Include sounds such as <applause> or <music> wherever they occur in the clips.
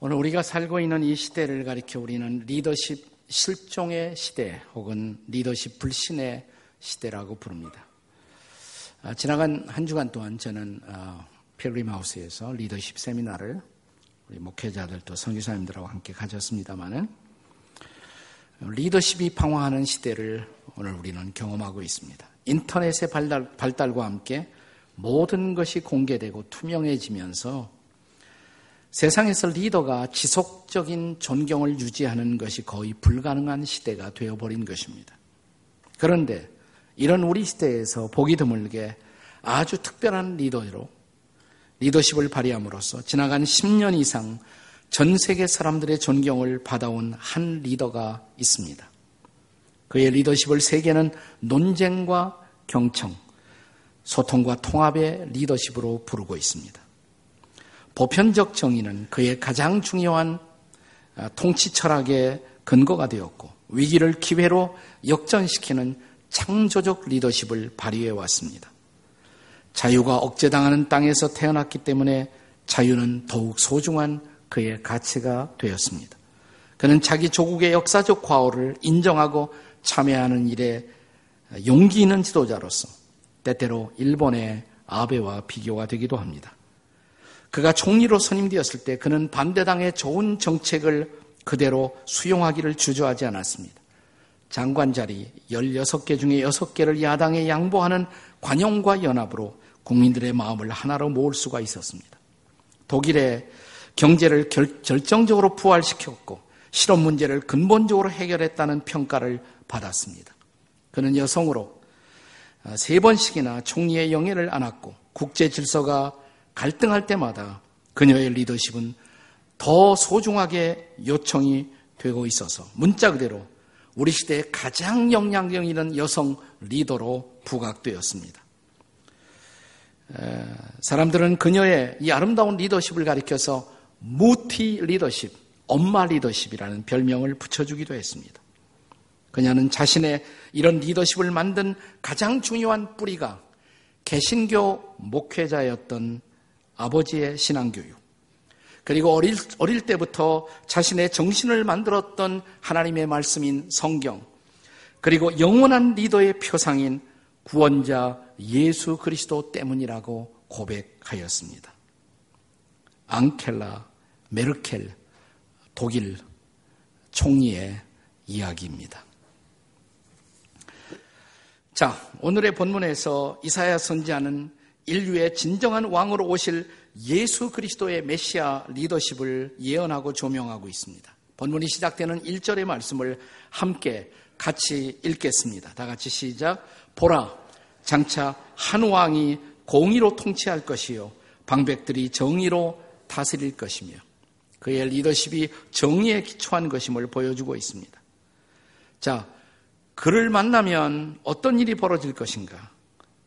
오늘 우리가 살고 있는 이 시대를 가리켜 우리는 리더십 실종의 시대 혹은 리더십 불신의 시대라고 부릅니다. 아, 지나간 한 주간 동안 저는 아, 필그림 하우스에서 리더십 세미나를 우리 목회자들도 선교사님들하고 함께 가졌습니다만은 리더십이 방황하는 시대를 오늘 우리는 경험하고 있습니다. 인터넷의 발달, 발달과 함께 모든 것이 공개되고 투명해지면서 세상에서 리더가 지속적인 존경을 유지하는 것이 거의 불가능한 시대가 되어버린 것입니다. 그런데 이런 우리 시대에서 보기 드물게 아주 특별한 리더로 리더십을 발휘함으로써 지나간 10년 이상 전 세계 사람들의 존경을 받아온 한 리더가 있습니다. 그의 리더십을 세계는 논쟁과 경청, 소통과 통합의 리더십으로 부르고 있습니다. 보편적 정의는 그의 가장 중요한 아, 통치 철학의 근거가 되었고 위기를 기회로 역전시키는 창조적 리더십을 발휘해 왔습니다. 자유가 억제당하는 땅에서 태어났기 때문에 자유는 더욱 소중한 그의 가치가 되었습니다. 그는 자기 조국의 역사적 과오를 인정하고 참여하는 일에 용기 있는 지도자로서 때때로 일본의 아베와 비교가 되기도 합니다. 그가 총리로 선임되었을 때 그는 반대당의 좋은 정책을 그대로 수용하기를 주저하지 않았습니다. 장관 자리 16개 중에 6개를 야당에 양보하는 관용과 연합으로 국민들의 마음을 하나로 모을 수가 있었습니다. 독일의 경제를 결, 결정적으로 부활시켰고 실업 문제를 근본적으로 해결했다는 평가를 받았습니다. 그는 여성으로 세 번씩이나 총리의 영예를 안았고 국제 질서가 갈등할 때마다 그녀의 리더십은 더 소중하게 요청이 되고 있어서 문자 그대로 우리 시대의 가장 영향력 있는 여성 리더로 부각되었습니다. 사람들은 그녀의 이 아름다운 리더십을 가리켜서 무티 리더십, 엄마 리더십이라는 별명을 붙여주기도 했습니다. 그녀는 자신의 이런 리더십을 만든 가장 중요한 뿌리가 개신교 목회자였던 아버지의 신앙교육, 그리고 어릴, 어릴 때부터 자신의 정신을 만들었던 하나님의 말씀인 성경, 그리고 영원한 리더의 표상인 구원자 예수 그리스도 때문이라고 고백하였습니다. 앙켈라 메르켈 독일 총리의 이야기입니다. 자, 오늘의 본문에서 이사야 선지자는 인류의 진정한 왕으로 오실 예수 그리스도의 메시아 리더십을 예언하고 조명하고 있습니다. 본문이 시작되는 1절의 말씀을 함께 같이 읽겠습니다. 다 같이 시작. 보라, 장차 한 왕이 공의로 통치할 것이요. 방백들이 정의로 다스릴 것이며 그의 리더십이 정의에 기초한 것임을 보여주고 있습니다. 자, 그를 만나면 어떤 일이 벌어질 것인가?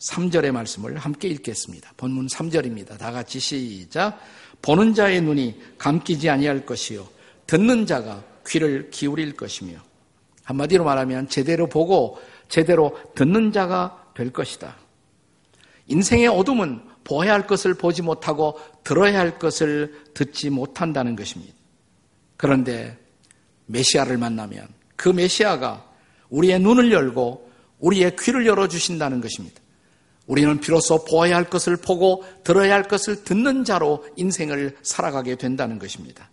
3절의 말씀을 함께 읽겠습니다. 본문 3절입니다. 다 같이 시작. 보는 자의 눈이 감기지 아니할 것이요. 듣는 자가 귀를 기울일 것이며. 한마디로 말하면 제대로 보고 제대로 듣는 자가 될 것이다. 인생의 어둠은 보아야 할 것을 보지 못하고 들어야 할 것을 듣지 못한다는 것입니다. 그런데 메시아를 만나면 그 메시아가 우리의 눈을 열고 우리의 귀를 열어 주신다는 것입니다. 우리는 비로소 보아야 할 것을 보고 들어야 할 것을 듣는 자로 인생을 살아가게 된다는 것입니다.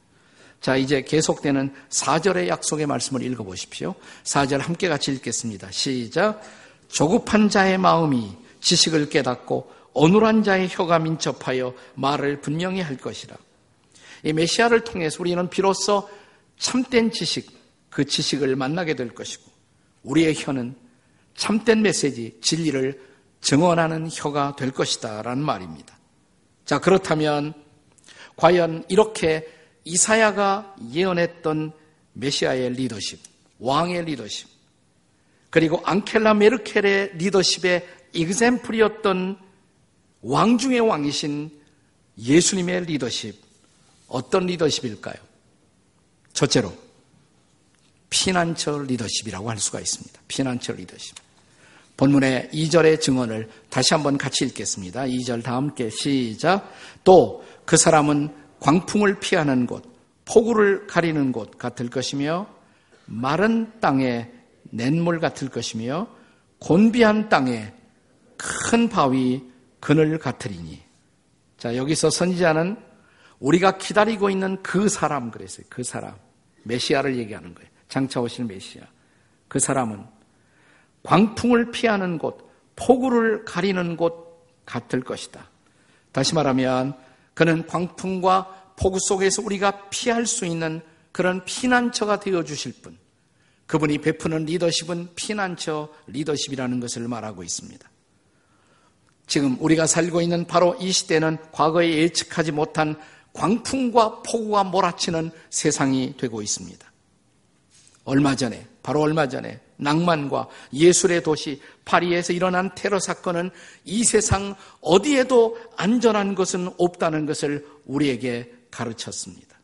자, 이제 계속되는 4절의 약속의 말씀을 읽어보십시오. 4절 함께 같이 읽겠습니다. 시작. 조급한 자의 마음이 지식을 깨닫고 어눌한 자의 혀가 민첩하여 말을 분명히 할 것이라. 이 메시아를 통해서 우리는 비로소 참된 지식, 그 지식을 만나게 될 것이고, 우리의 혀는 참된 메시지, 진리를 증언하는 혀가 될 것이다. 라는 말입니다. 자, 그렇다면 과연 이렇게 이사야가 예언했던 메시아의 리더십, 왕의 리더십, 그리고 앙겔라 메르켈의 리더십의 example이었던 왕 중의 왕이신 예수님의 리더십, 어떤 리더십일까요? 첫째로, 피난처 리더십이라고 할 수가 있습니다. 피난처 리더십. 본문의 2절의 증언을 다시 한번 같이 읽겠습니다. 2절 다 함께 시작. 또 그 사람은 광풍을 피하는 곳, 폭우를 가리는 곳 같을 것이며 마른 땅에 냇물 같을 것이며 곤비한 땅에 큰 바위 그늘 같으리니. 자, 여기서 선지자는 우리가 기다리고 있는 그 사람 그랬어요. 그 사람. 메시아를 얘기하는 거예요. 장차 오실 메시아. 그 사람은 광풍을 피하는 곳, 폭우를 가리는 곳 같을 것이다. 다시 말하면 그는 광풍과 폭우 속에서 우리가 피할 수 있는 그런 피난처가 되어 주실 분. 그분이 베푸는 리더십은 피난처 리더십이라는 것을 말하고 있습니다. 지금 우리가 살고 있는 바로 이 시대는 과거에 예측하지 못한 광풍과 폭우가 몰아치는 세상이 되고 있습니다. 얼마 전에, 바로 얼마 전에 낭만과 예술의 도시 파리에서 일어난 테러 사건은 이 세상 어디에도 안전한 것은 없다는 것을 우리에게 가르쳤습니다.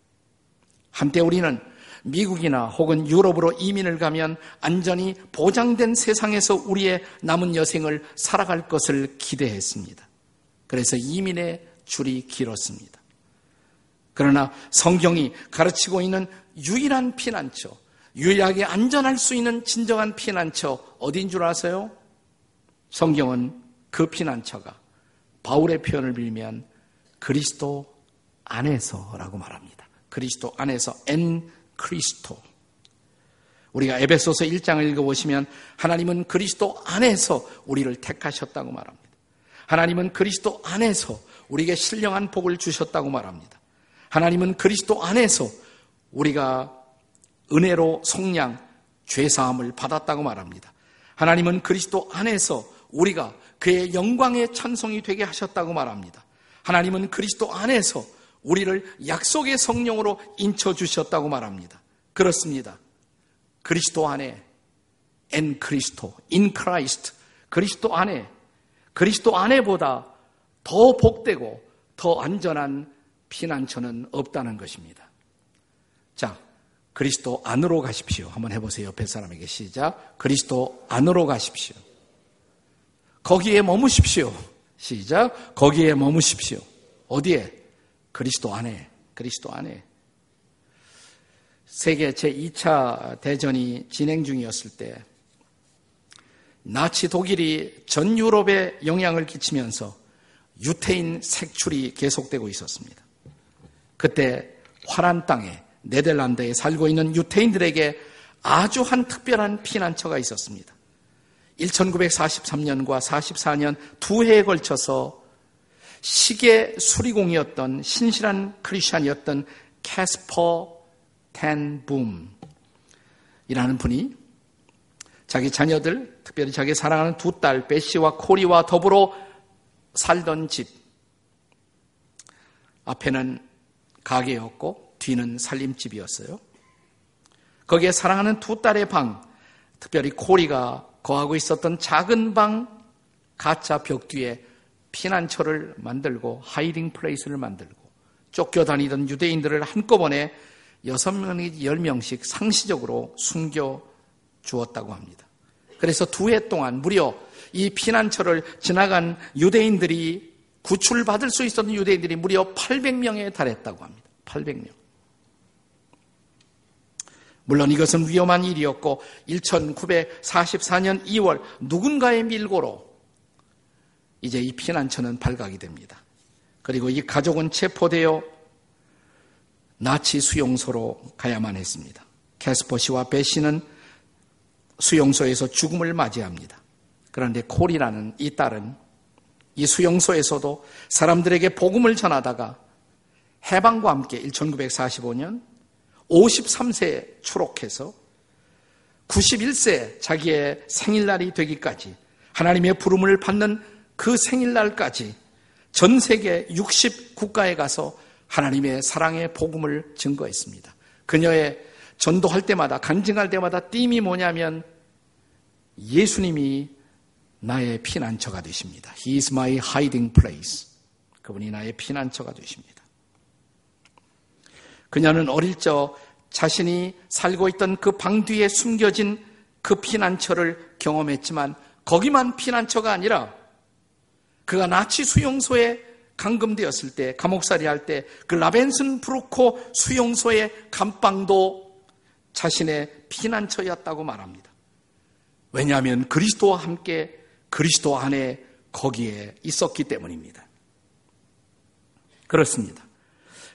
한때 우리는 미국이나 혹은 유럽으로 이민을 가면 안전이 보장된 세상에서 우리의 남은 여생을 살아갈 것을 기대했습니다. 그래서 이민의 줄이 길었습니다. 그러나 성경이 가르치고 있는 유일한 피난처, 유일하게 안전할 수 있는 진정한 피난처 어딘 줄 아세요? 성경은 그 피난처가 바울의 표현을 빌면 그리스도 안에서라고 말합니다. 그리스도 안에서 엔 크리스토. 우리가 에베소서 1장을 읽어보시면 하나님은 그리스도 안에서 우리를 택하셨다고 말합니다. 하나님은 그리스도 안에서 우리에게 신령한 복을 주셨다고 말합니다. 하나님은 그리스도 안에서 우리가 은혜로 속량, 죄사함을 받았다고 말합니다. 하나님은 그리스도 안에서 우리가 그의 영광의 찬송이 되게 하셨다고 말합니다. 하나님은 그리스도 안에서 우리를 약속의 성령으로 인쳐 주셨다고 말합니다. 그렇습니다. 그리스도 안에 ἐν Χριστῷ, in Christ, 그리스도 안에 그리스도 안에보다 더 복되고 더 안전한 피난처는 없다는 것입니다. 자, 그리스도 안으로 가십시오. 한번 해보세요. 옆에 사람에게 시작. 그리스도 안으로 가십시오. 거기에 머무십시오. 시작. 거기에 머무십시오. 어디에? 그리스도 안에, 그리스도 안에. 세계 제2차 대전이 진행 중이었을 때 나치 독일이 전 유럽에 영향을 끼치면서 유태인 색출이 계속되고 있었습니다. 그때 화란 땅에 네덜란드에 살고 있는 유태인들에게 아주 한 특별한 피난처가 있었습니다. 1943년과 44년 두 해에 걸쳐서 시계 수리공이었던 신실한 크리스찬이었던 캐스퍼 텐붐이라는 분이 자기 자녀들, 특별히 자기 사랑하는 두 딸 베시와 코리와 더불어 살던 집 앞에는 가게였고 뒤는 살림집이었어요. 거기에 사랑하는 두 딸의 방, 특별히 코리가 거하고 있었던 작은 방 가짜 벽 뒤에 피난처를 만들고 hiding place를 만들고 쫓겨 다니던 유대인들을 한꺼번에 여섯 명이 열 명씩 상시적으로 숨겨 주었다고 합니다. 그래서 두 해 동안 무려 이 피난처를 지나간 유대인들이 구출받을 수 있었던 유대인들이 무려 800명에 달했다고 합니다. 800명. 물론 이것은 위험한 일이었고 1944년 2월 누군가의 밀고로 이제 이 피난처는 발각이 됩니다. 그리고 이 가족은 체포되어 나치 수용소로 가야만 했습니다. 캐스퍼 씨와 배 씨는 수용소에서 죽음을 맞이합니다. 그런데 콜이라는 이 딸은 이 수용소에서도 사람들에게 복음을 전하다가 해방과 함께 1945년 53세에 추록해서 91세 자기의 생일날이 되기까지 하나님의 부름을 받는 그 생일날까지 전 세계 60국가에 가서 하나님의 사랑의 복음을 증거했습니다. 그녀의 전도할 때마다 간증할 때마다 띠이 뭐냐면 예수님이 나의 피난처가 되십니다. He is my hiding place. 그분이 나의 피난처가 되십니다. 그녀는 어릴 적 자신이 살고 있던 그 방 뒤에 숨겨진 그 피난처를 경험했지만 거기만 피난처가 아니라 그가 나치 수용소에 감금되었을 때, 감옥살이 할 때, 그 라벤슨 브루코 수용소의 감방도 자신의 피난처였다고 말합니다. 왜냐하면 그리스도와 함께 그리스도 안에 거기에 있었기 때문입니다. 그렇습니다.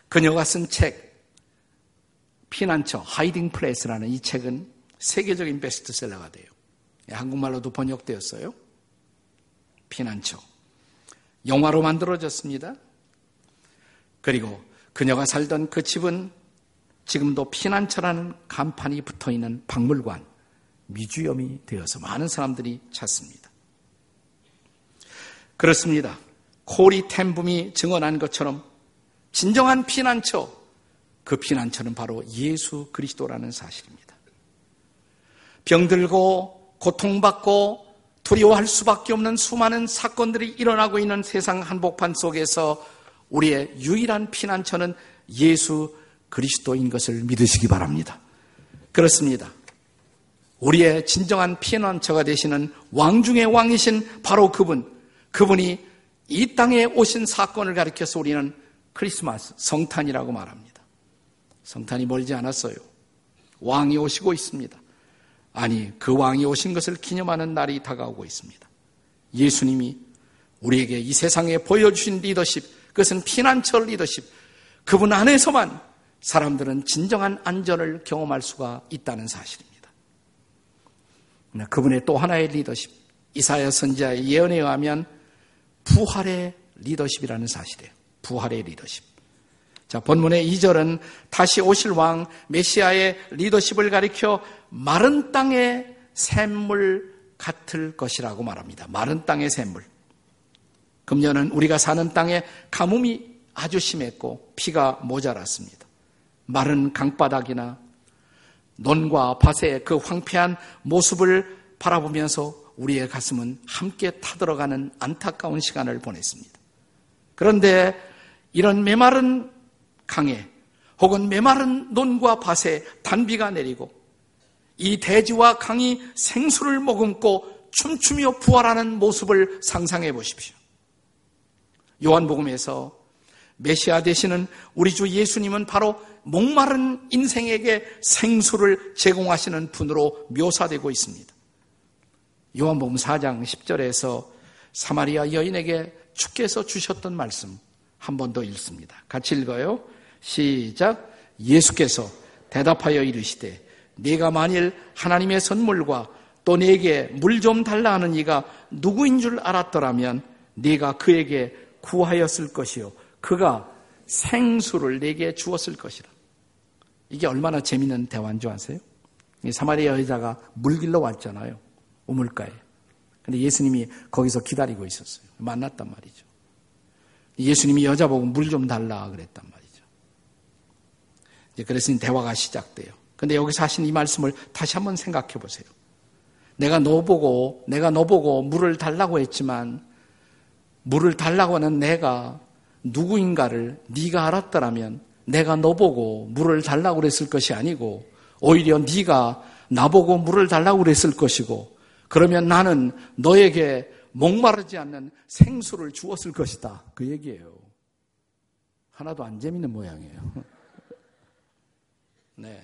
그녀가 쓴 책, 피난처, Hiding Place라는 이 책은 세계적인 베스트셀러가 돼요. 예, 한국말로도 번역되었어요. 피난처. 영화로 만들어졌습니다. 그리고 그녀가 살던 그 집은 지금도 피난처라는 간판이 붙어 있는 박물관, museum이 되어서 많은 사람들이 찾습니다. 그렇습니다. 코리 텐붐이 증언한 것처럼 진정한 피난처, 그 피난처는 바로 예수 그리스도라는 사실입니다. 병들고 고통받고 두려워할 수밖에 없는 수많은 사건들이 일어나고 있는 세상 한복판 속에서 우리의 유일한 피난처는 예수 그리스도인 것을 믿으시기 바랍니다. 그렇습니다. 우리의 진정한 피난처가 되시는 왕 중의 왕이신 바로 그분, 그분이 이 땅에 오신 사건을 가리켜서 우리는 크리스마스, 성탄이라고 말합니다. 성탄이 멀지 않았어요. 왕이 오시고 있습니다. 아니, 그 왕이 오신 것을 기념하는 날이 다가오고 있습니다. 예수님이 우리에게 이 세상에 보여주신 리더십, 그것은 피난처 리더십, 그분 안에서만 사람들은 진정한 안전을 경험할 수가 있다는 사실입니다. 그분의 또 하나의 리더십, 이사야 선지자의 예언에 의하면 부활의 리더십이라는 사실이에요. 부활의 리더십. 자, 본문의 2절은 다시 오실 왕 메시아의 리더십을 가리켜 마른 땅의 샘물 같을 것이라고 말합니다. 마른 땅의 샘물. 금년은 우리가 사는 땅에 가뭄이 아주 심했고 피가 모자랐습니다. 마른 강바닥이나 논과 밭의 그 황폐한 모습을 바라보면서 우리의 가슴은 함께 타들어가는 안타까운 시간을 보냈습니다. 그런데 이런 메마른 강에 혹은 메마른 논과 밭에 단비가 내리고 이 대지와 강이 생수를 머금고 춤추며 부활하는 모습을 상상해 보십시오. 요한복음에서 메시아 되시는 우리 주 예수님은 바로 목마른 인생에게 생수를 제공하시는 분으로 묘사되고 있습니다. 요한복음 4장 10절에서 사마리아 여인에게 주께서 주셨던 말씀 한 번 더 읽습니다. 같이 읽어요. 시작. 예수께서 대답하여 이르시되 네가 만일 하나님의 선물과 또 내게 물 좀 달라 하는 이가 누구인 줄 알았더라면 네가 그에게 구하였을 것이요 그가 생수를 내게 주었을 것이라. 이게 얼마나 재미있는 대화인 줄 아세요? 사마리아 여자가 물 길러 왔잖아요. 우물가에. 근데 예수님이 거기서 기다리고 있었어요. 만났단 말이죠. 예수님이 여자 보고 물 좀 달라 그랬단 말이죠. 그래서 대화가 시작돼요. 근데 여기서 하신 이 말씀을 다시 한번 생각해 보세요. 내가 너 보고, 내가 너 보고 물을 달라고 했지만, 물을 달라고 하는 내가 누구인가를 네가 알았더라면 내가 너 보고 물을 달라고 그랬을 것이 아니고 오히려 네가 나보고 물을 달라고 그랬을 것이고 그러면 나는 너에게 목마르지 않는 생수를 주었을 것이다. 그 얘기예요. 하나도 안 재밌는 모양이에요. <laughs> 네.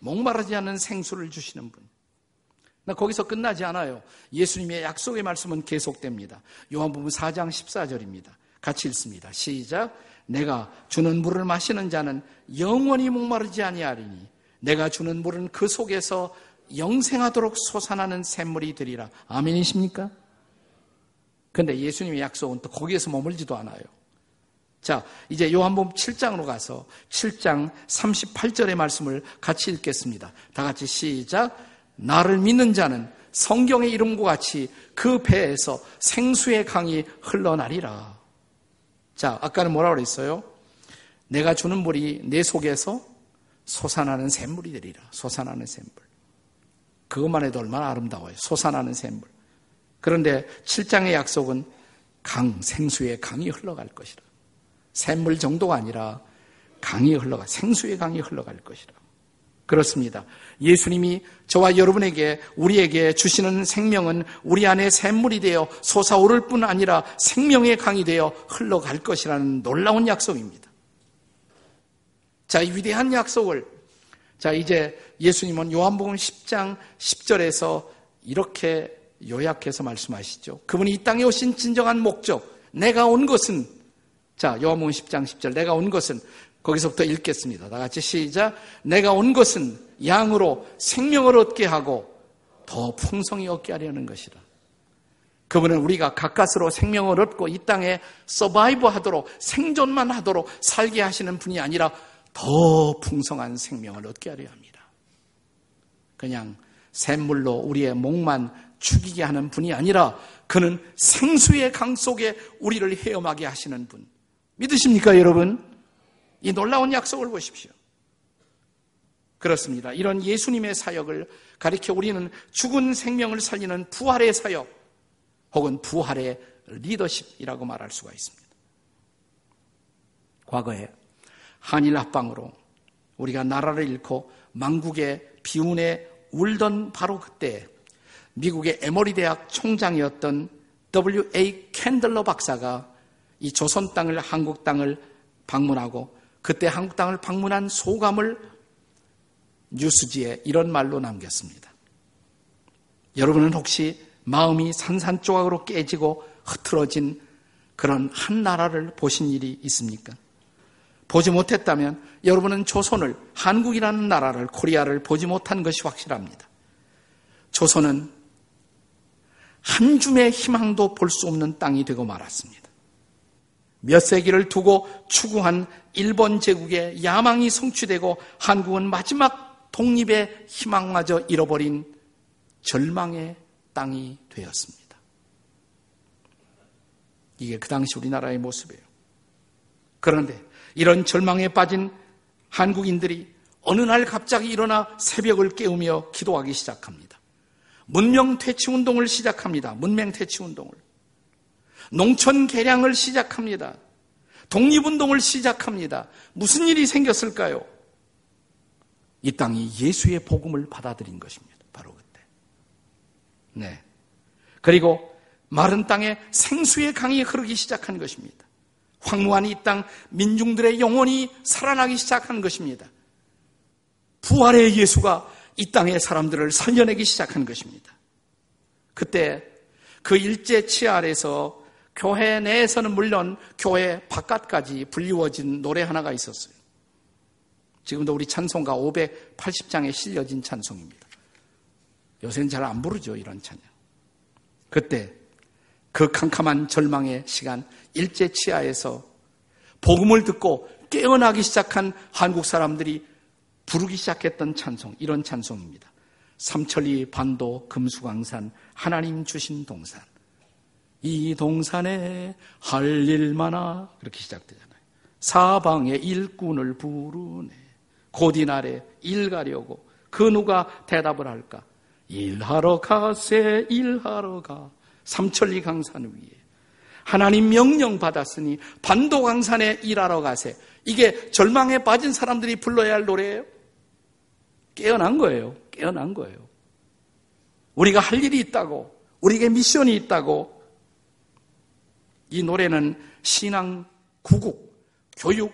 목마르지 않는 생수를 주시는 분. 나 거기서 끝나지 않아요. 예수님의 약속의 말씀은 계속됩니다. 요한복음 4장 14절입니다. 같이 읽습니다. 시작. 내가 주는 물을 마시는 자는 영원히 목마르지 아니하리니 내가 주는 물은 그 속에서 영생하도록 솟아나는 샘물이 되리라. 아멘이십니까? 근데 예수님의 약속은 또 거기에서 머물지도 않아요. 자, 이제 요한복음 7장으로 가서 7장 38절의 말씀을 같이 읽겠습니다. 다 같이 시작. 나를 믿는 자는 성경의 이름과 같이 그 배에서 생수의 강이 흘러나리라. 자, 아까는 뭐라고 그랬어요? 내가 주는 물이 내 속에서 솟아나는 샘물이 되리라. 솟아나는 샘물. 그것만 해도 얼마나 아름다워요. 솟아나는 샘물. 그런데 7장의 약속은 강, 생수의 강이 흘러갈 것이라. 샘물 정도가 아니라 강이 흘러가, 생수의 강이 흘러갈 것이라. 그렇습니다. 예수님이 저와 여러분에게 우리에게 주시는 생명은 우리 안에 샘물이 되어 솟아오를 뿐 아니라 생명의 강이 되어 흘러갈 것이라는 놀라운 약속입니다. 자, 이 위대한 약속을 자, 이제 예수님은 요한복음 10장 10절에서 이렇게 요약해서 말씀하시죠. 그분이 이 땅에 오신 진정한 목적, 내가 온 것은 자, 요한복음 10장 10절 내가 온 것은 거기서부터 읽겠습니다. 다 같이 시작. 내가 온 것은 양으로 생명을 얻게 하고 더 풍성히 얻게 하려는 것이라. 그분은 우리가 가까스로 생명을 얻고 이 땅에 서바이브 하도록 생존만 하도록 살게 하시는 분이 아니라 더 풍성한 생명을 얻게 하려 합니다. 그냥 샘물로 우리의 목만 죽이게 하는 분이 아니라 그는 생수의 강 속에 우리를 헤엄하게 하시는 분. 믿으십니까, 여러분? 이 놀라운 약속을 보십시오. 그렇습니다. 이런 예수님의 사역을 가리켜 우리는 죽은 생명을 살리는 부활의 사역 혹은 부활의 리더십이라고 말할 수가 있습니다. 과거에 한일 합방으로 우리가 나라를 잃고 망국의 비운에 울던 바로 그때 미국의 에머리 대학 총장이었던 W.A. 캔들러 박사가 이 조선 땅을 한국 땅을 방문하고 그때 한국 땅을 방문한 소감을 뉴스지에 이런 말로 남겼습니다. 여러분은 혹시 마음이 산산조각으로 깨지고 흐트러진 그런 한 나라를 보신 일이 있습니까? 보지 못했다면 여러분은 조선을, 한국이라는 나라를, 코리아를 보지 못한 것이 확실합니다. 조선은 한 줌의 희망도 볼 수 없는 땅이 되고 말았습니다. 몇 세기를 두고 추구한 일본 제국의 야망이 성취되고 한국은 마지막 독립의 희망마저 잃어버린 절망의 땅이 되었습니다. 이게 그 당시 우리나라의 모습이에요. 그런데 이런 절망에 빠진 한국인들이 어느 날 갑자기 일어나 새벽을 깨우며 기도하기 시작합니다. 문명 퇴치 운동을 시작합니다. 문명 퇴치 운동을. 농촌 개량을 시작합니다. 독립운동을 시작합니다. 무슨 일이 생겼을까요? 이 땅이 예수의 복음을 받아들인 것입니다. 바로 그때. 네. 그리고 마른 땅에 생수의 강이 흐르기 시작한 것입니다. 황무한 이 땅 민중들의 영혼이 살아나기 시작한 것입니다. 부활의 예수가 이 땅의 사람들을 살려내기 시작한 것입니다. 그때 그 일제 치하 아래서 교회 내에서는 물론 교회 바깥까지 불리워진 노래 하나가 있었어요. 지금도 우리 찬송가 580장에 실려진 찬송입니다. 요새는 잘 안 부르죠, 이런 찬양. 그때 그 캄캄한 절망의 시간, 일제 치하에서 복음을 듣고 깨어나기 시작한 한국 사람들이 부르기 시작했던 찬송, 이런 찬송입니다. 삼천리 반도 금수강산 하나님 주신 동산. 이 동산에 할 일 많아 그렇게 시작되잖아요. 사방에 일꾼을 부르네. 곧이 날에 일 가려고 그 누가 대답을 할까? 일하러 가세 일하러 가 삼천리 강산 위에 하나님 명령 받았으니 반도 강산에 일하러 가세 이게 절망에 빠진 사람들이 불러야 할 노래예요. 깨어난 거예요. 깨어난 거예요. 우리가 할 일이 있다고 우리에게 미션이 있다고 이 노래는 신앙 구국, 교육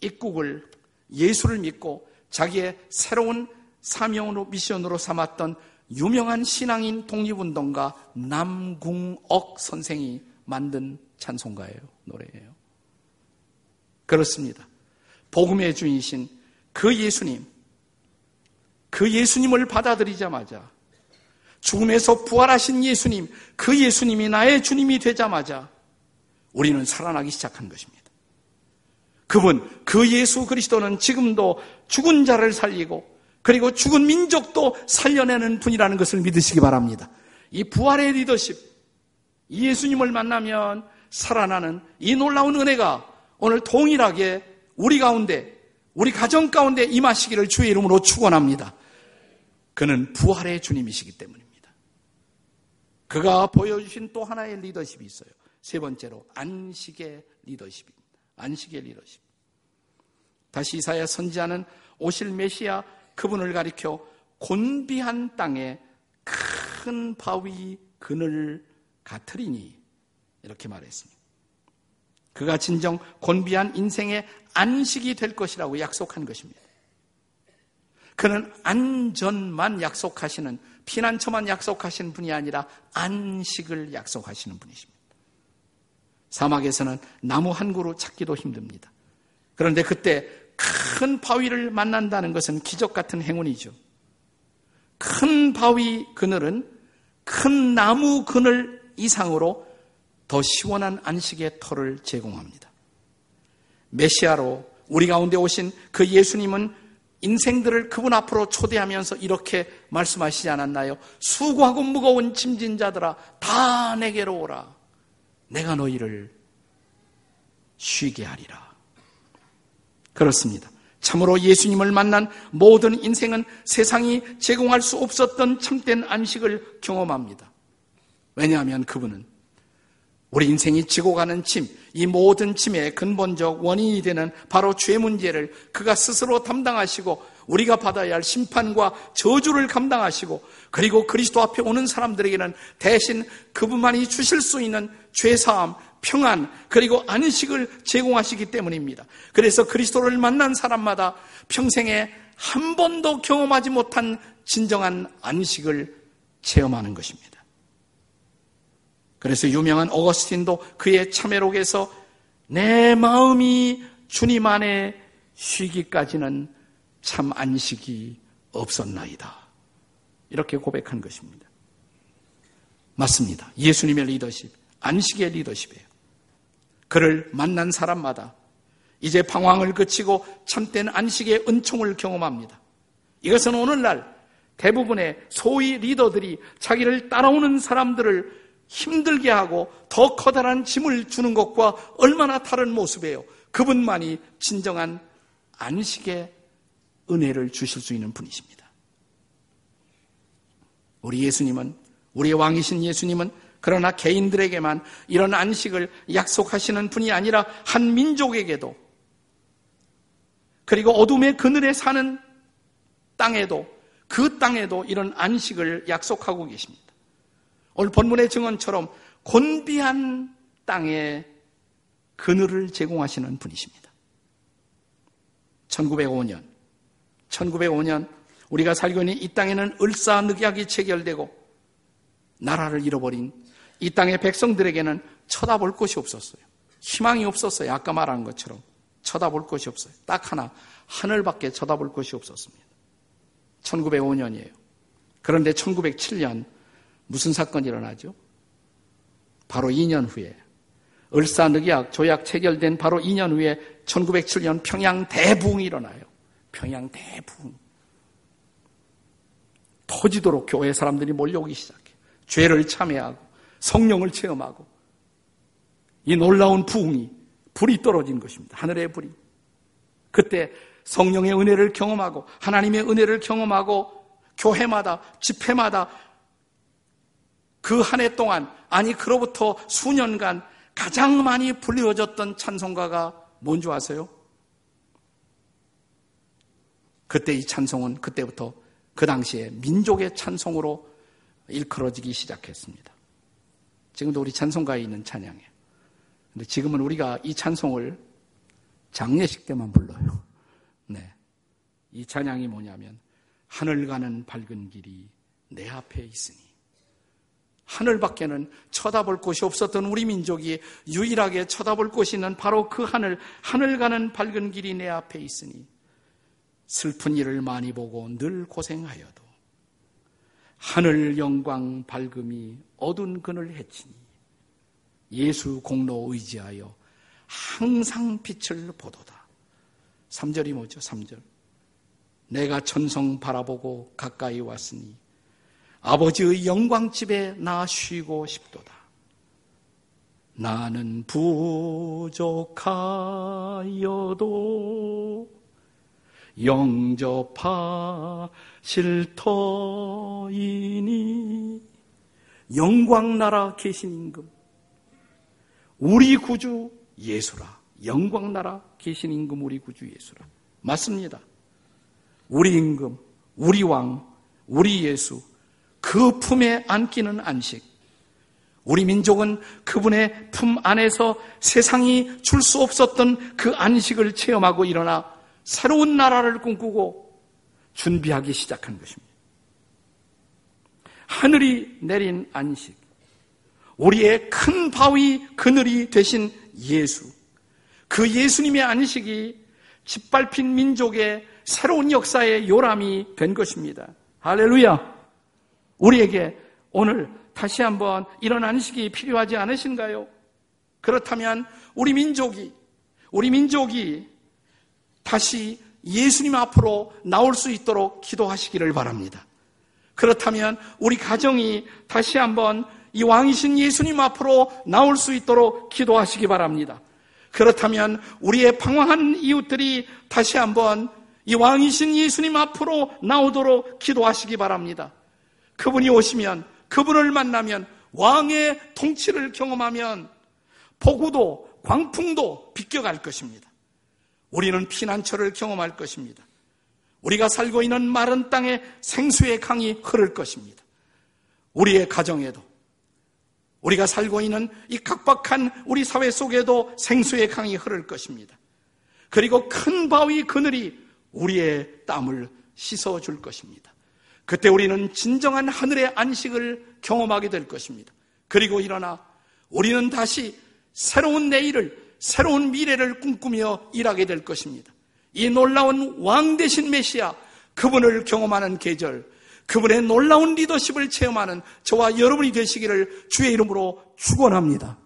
입국을 예수를 믿고 자기의 새로운 사명으로 미션으로 삼았던 유명한 신앙인 독립운동가 남궁옥 선생이 만든 찬송가예요. 노래예요. 그렇습니다. 복음의 주인이신 그 예수님, 그 예수님을 받아들이자마자 죽음에서 부활하신 예수님, 그 예수님이 나의 주님이 되자마자 우리는 살아나기 시작한 것입니다. 그분, 그 예수 그리스도는 지금도 죽은 자를 살리고 그리고 죽은 민족도 살려내는 분이라는 것을 믿으시기 바랍니다. 이 부활의 리더십, 이 예수님을 만나면 살아나는 이 놀라운 은혜가 오늘 동일하게 우리 가운데, 우리 가정 가운데 임하시기를 주의 이름으로 축원합니다. 그는 부활의 주님이시기 때문입니다. 그가 보여주신 또 하나의 리더십이 있어요. 세 번째로 안식의 리더십입니다. 안식의 리더십. 다시 이사야 선지자는 오실 메시아 그분을 가리켜 곤비한 땅에 큰 바위 그늘 같으리니 이렇게 말했습니다. 그가 진정 곤비한 인생의 안식이 될 것이라고 약속한 것입니다. 그는 안전만 약속하시는 피난처만 약속하시는 분이 아니라 안식을 약속하시는 분이십니다. 사막에서는 나무 한 그루 찾기도 힘듭니다. 그런데 그때 큰 바위를 만난다는 것은 기적 같은 행운이죠. 큰 바위 그늘은 큰 나무 그늘 이상으로 더 시원한 안식의 터를 제공합니다. 메시아로 우리 가운데 오신 그 예수님은 인생들을 그분 앞으로 초대하면서 이렇게 말씀하시지 않았나요? 수고하고 무거운 짐진 자들아 다 내게로 오라. 내가 너희를 쉬게 하리라. 그렇습니다. 참으로 예수님을 만난 모든 인생은 세상이 제공할 수 없었던 참된 안식을 경험합니다. 왜냐하면 그분은 우리 인생이 지고 가는 짐, 이 모든 짐의 근본적 원인이 되는 바로 죄 문제를 그가 스스로 담당하시고 우리가 받아야 할 심판과 저주를 감당하시고 그리고 그리스도 앞에 오는 사람들에게는 대신 그분만이 주실 수 있는 죄사함, 평안, 그리고 안식을 제공하시기 때문입니다. 그래서 그리스도를 만난 사람마다 평생에 한 번도 경험하지 못한 진정한 안식을 체험하는 것입니다. 그래서 유명한 어거스틴도 그의 참회록에서 내 마음이 주님 안에 쉬기까지는 참 안식이 없었나이다. 이렇게 고백한 것입니다. 맞습니다. 예수님의 리더십, 안식의 리더십이에요. 그를 만난 사람마다 이제 방황을 그치고 참된 안식의 은총을 경험합니다. 이것은 오늘날 대부분의 소위 리더들이 자기를 따라오는 사람들을 힘들게 하고 더 커다란 짐을 주는 것과 얼마나 다른 모습이에요. 그분만이 진정한 안식의 은혜를 주실 수 있는 분이십니다. 우리 예수님은, 우리의 왕이신 예수님은 그러나 개인들에게만 이런 안식을 약속하시는 분이 아니라 한 민족에게도 그리고 어둠의 그늘에 사는 땅에도 그 땅에도 이런 안식을 약속하고 계십니다. 오늘 본문의 증언처럼 곤비한 땅에 그늘을 제공하시는 분이십니다. 1905년, 1905년 우리가 살고 있는 이 땅에는 을사늑약이 체결되고 나라를 잃어버린 이 땅의 백성들에게는 쳐다볼 곳이 없었어요. 희망이 없었어요. 아까 말한 것처럼 쳐다볼 곳이 없어요. 딱 하나 하늘밖에 쳐다볼 곳이 없었습니다. 1905년이에요. 그런데 1907년 무슨 사건이 일어나죠? 바로 2년 후에 을사늑약 조약 체결된 바로 2년 후에 1907년 평양 대붕이 일어나요. 평양 대붕. 터지도록 교회 사람들이 몰려오기 시작해. 죄를 참회하고 성령을 체험하고 이 놀라운 부흥이 불이 떨어진 것입니다. 하늘의 불이. 그때 성령의 은혜를 경험하고 하나님의 은혜를 경험하고 교회마다 집회마다 그 한 해 동안, 아니, 그로부터 수년간 가장 많이 불리워졌던 찬송가가 뭔지 아세요? 그때 이 찬송은 그때부터 그 당시에 민족의 찬송으로 일컬어지기 시작했습니다. 지금도 우리 찬송가에 있는 찬양이에요. 근데 지금은 우리가 이 찬송을 장례식 때만 불러요. 네. 이 찬양이 뭐냐면, 하늘 가는 밝은 길이 내 앞에 있으니, 하늘 밖에는 쳐다볼 곳이 없었던 우리 민족이 유일하게 쳐다볼 곳이 있는 바로 그 하늘, 하늘 가는 밝은 길이 내 앞에 있으니 슬픈 일을 많이 보고 늘 고생하여도 하늘 영광 밝음이 어두운 그늘 해치니 예수 공로 의지하여 항상 빛을 보도다. 3절이 뭐죠? 3절. 내가 천성 바라보고 가까이 왔으니 아버지의 영광집에 나 쉬고 싶도다. 나는 부족하여도 영접하 실 터이니 영광나라 계신 임금 우리 구주 예수라 영광나라 계신 임금 우리 구주 예수라 맞습니다. 우리 임금, 우리 왕, 우리 예수, 그 품에 안기는 안식. 우리 민족은 그분의 품 안에서 세상이 줄 수 없었던 그 안식을 체험하고 일어나 새로운 나라를 꿈꾸고 준비하기 시작한 것입니다. 하늘이 내린 안식. 우리의 큰 바위 그늘이 되신 예수. 그 예수님의 안식이 짓밟힌 민족의 새로운 역사의 요람이 된 것입니다. 할렐루야. 우리에게 오늘 다시 한번 이런 안식이 필요하지 않으신가요? 그렇다면 우리 민족이, 우리 민족이 다시 예수님 앞으로 나올 수 있도록 기도하시기를 바랍니다. 그렇다면 우리 가정이 다시 한번 이 왕이신 예수님 앞으로 나올 수 있도록 기도하시기 바랍니다. 그렇다면 우리의 방황한 이웃들이 다시 한번 이 왕이신 예수님 앞으로 나오도록 기도하시기 바랍니다. 그분이 오시면 그분을 만나면 왕의 통치를 경험하면 폭우도 광풍도 비껴갈 것입니다. 우리는 피난처를 경험할 것입니다. 우리가 살고 있는 마른 땅에 생수의 강이 흐를 것입니다. 우리의 가정에도 우리가 살고 있는 이 각박한 우리 사회 속에도 생수의 강이 흐를 것입니다. 그리고 큰 바위 그늘이 우리의 땀을 씻어 줄 것입니다. 그때 우리는 진정한 하늘의 안식을 경험하게 될 것입니다. 그리고 일어나 우리는 다시 새로운 내일을, 새로운 미래를 꿈꾸며 일하게 될 것입니다. 이 놀라운 왕 대신 메시아, 그분을 경험하는 계절, 그분의 놀라운 리더십을 체험하는 저와 여러분이 되시기를 주의 이름으로 축원합니다.